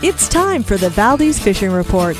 It's time for the Valdez Fishing Report.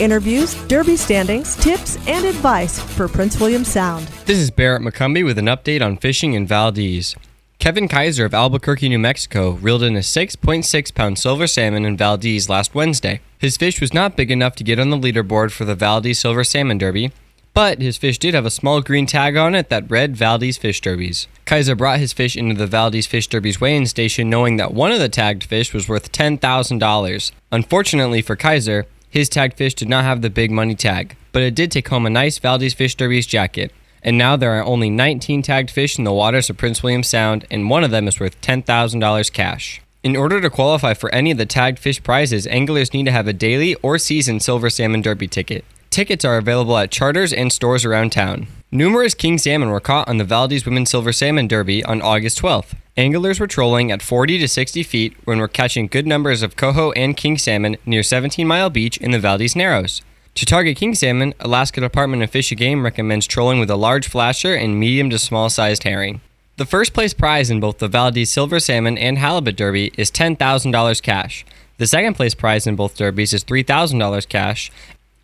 Interviews, derby standings, tips, and advice for Prince William Sound. This is Barrett McCumby with an update on fishing in Valdez. Kevin Kaiser of Albuquerque, New Mexico, reeled in a 6.6 pound silver salmon in Valdez last Wednesday. His fish was not big enough to get on the leaderboard for the Valdez Silver Salmon Derby, but his fish did have a small green tag on it that read Valdez Fish Derbies. Kaiser brought his fish into the Valdez Fish Derbies weigh-in station knowing that one of the tagged fish was worth $10,000. Unfortunately for Kaiser, his tagged fish did not have the big money tag, but it did take home a nice Valdez Fish Derbies jacket. And now there are only 19 tagged fish in the waters of Prince William Sound, and one of them is worth $10,000 cash. In order to qualify for any of the tagged fish prizes, anglers need to have a daily or season silver salmon derby ticket. Tickets are available at charters and stores around town. Numerous king salmon were caught on the Valdez Women's Silver Salmon Derby on August 12th. Anglers were trolling at 40 to 60 feet when were catching good numbers of coho and king salmon near 17 Mile Beach in the Valdez Narrows. To target king salmon, Alaska Department of Fish and Game recommends trolling with a large flasher and medium to small sized herring. The first place prize in both the Valdez Silver Salmon and Halibut Derby is $10,000 cash. The second place prize in both derbies is $3,000 cash,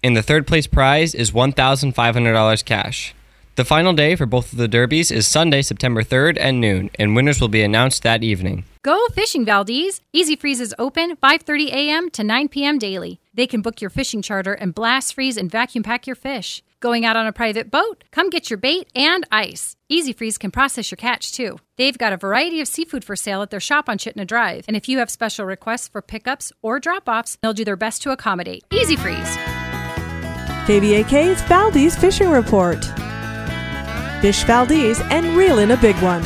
and the third place prize is $1,500 cash. The final day for both of the derbies is Sunday, September 3rd at noon, and winners will be announced that evening. Go fishing, Valdez! Easy Freeze is open 5:30 a.m. to 9 p.m. daily. They can book your fishing charter and blast freeze and vacuum pack your fish. Going out on a private boat? Come get your bait and ice. Easy Freeze can process your catch too. They've got a variety of seafood for sale at their shop on Chittenden Drive, and if you have special requests for pickups or drop-offs, they'll do their best to accommodate. Easy Freeze. KVAK's Valdez Fishing Report. Fish Valdez and reel in a big one.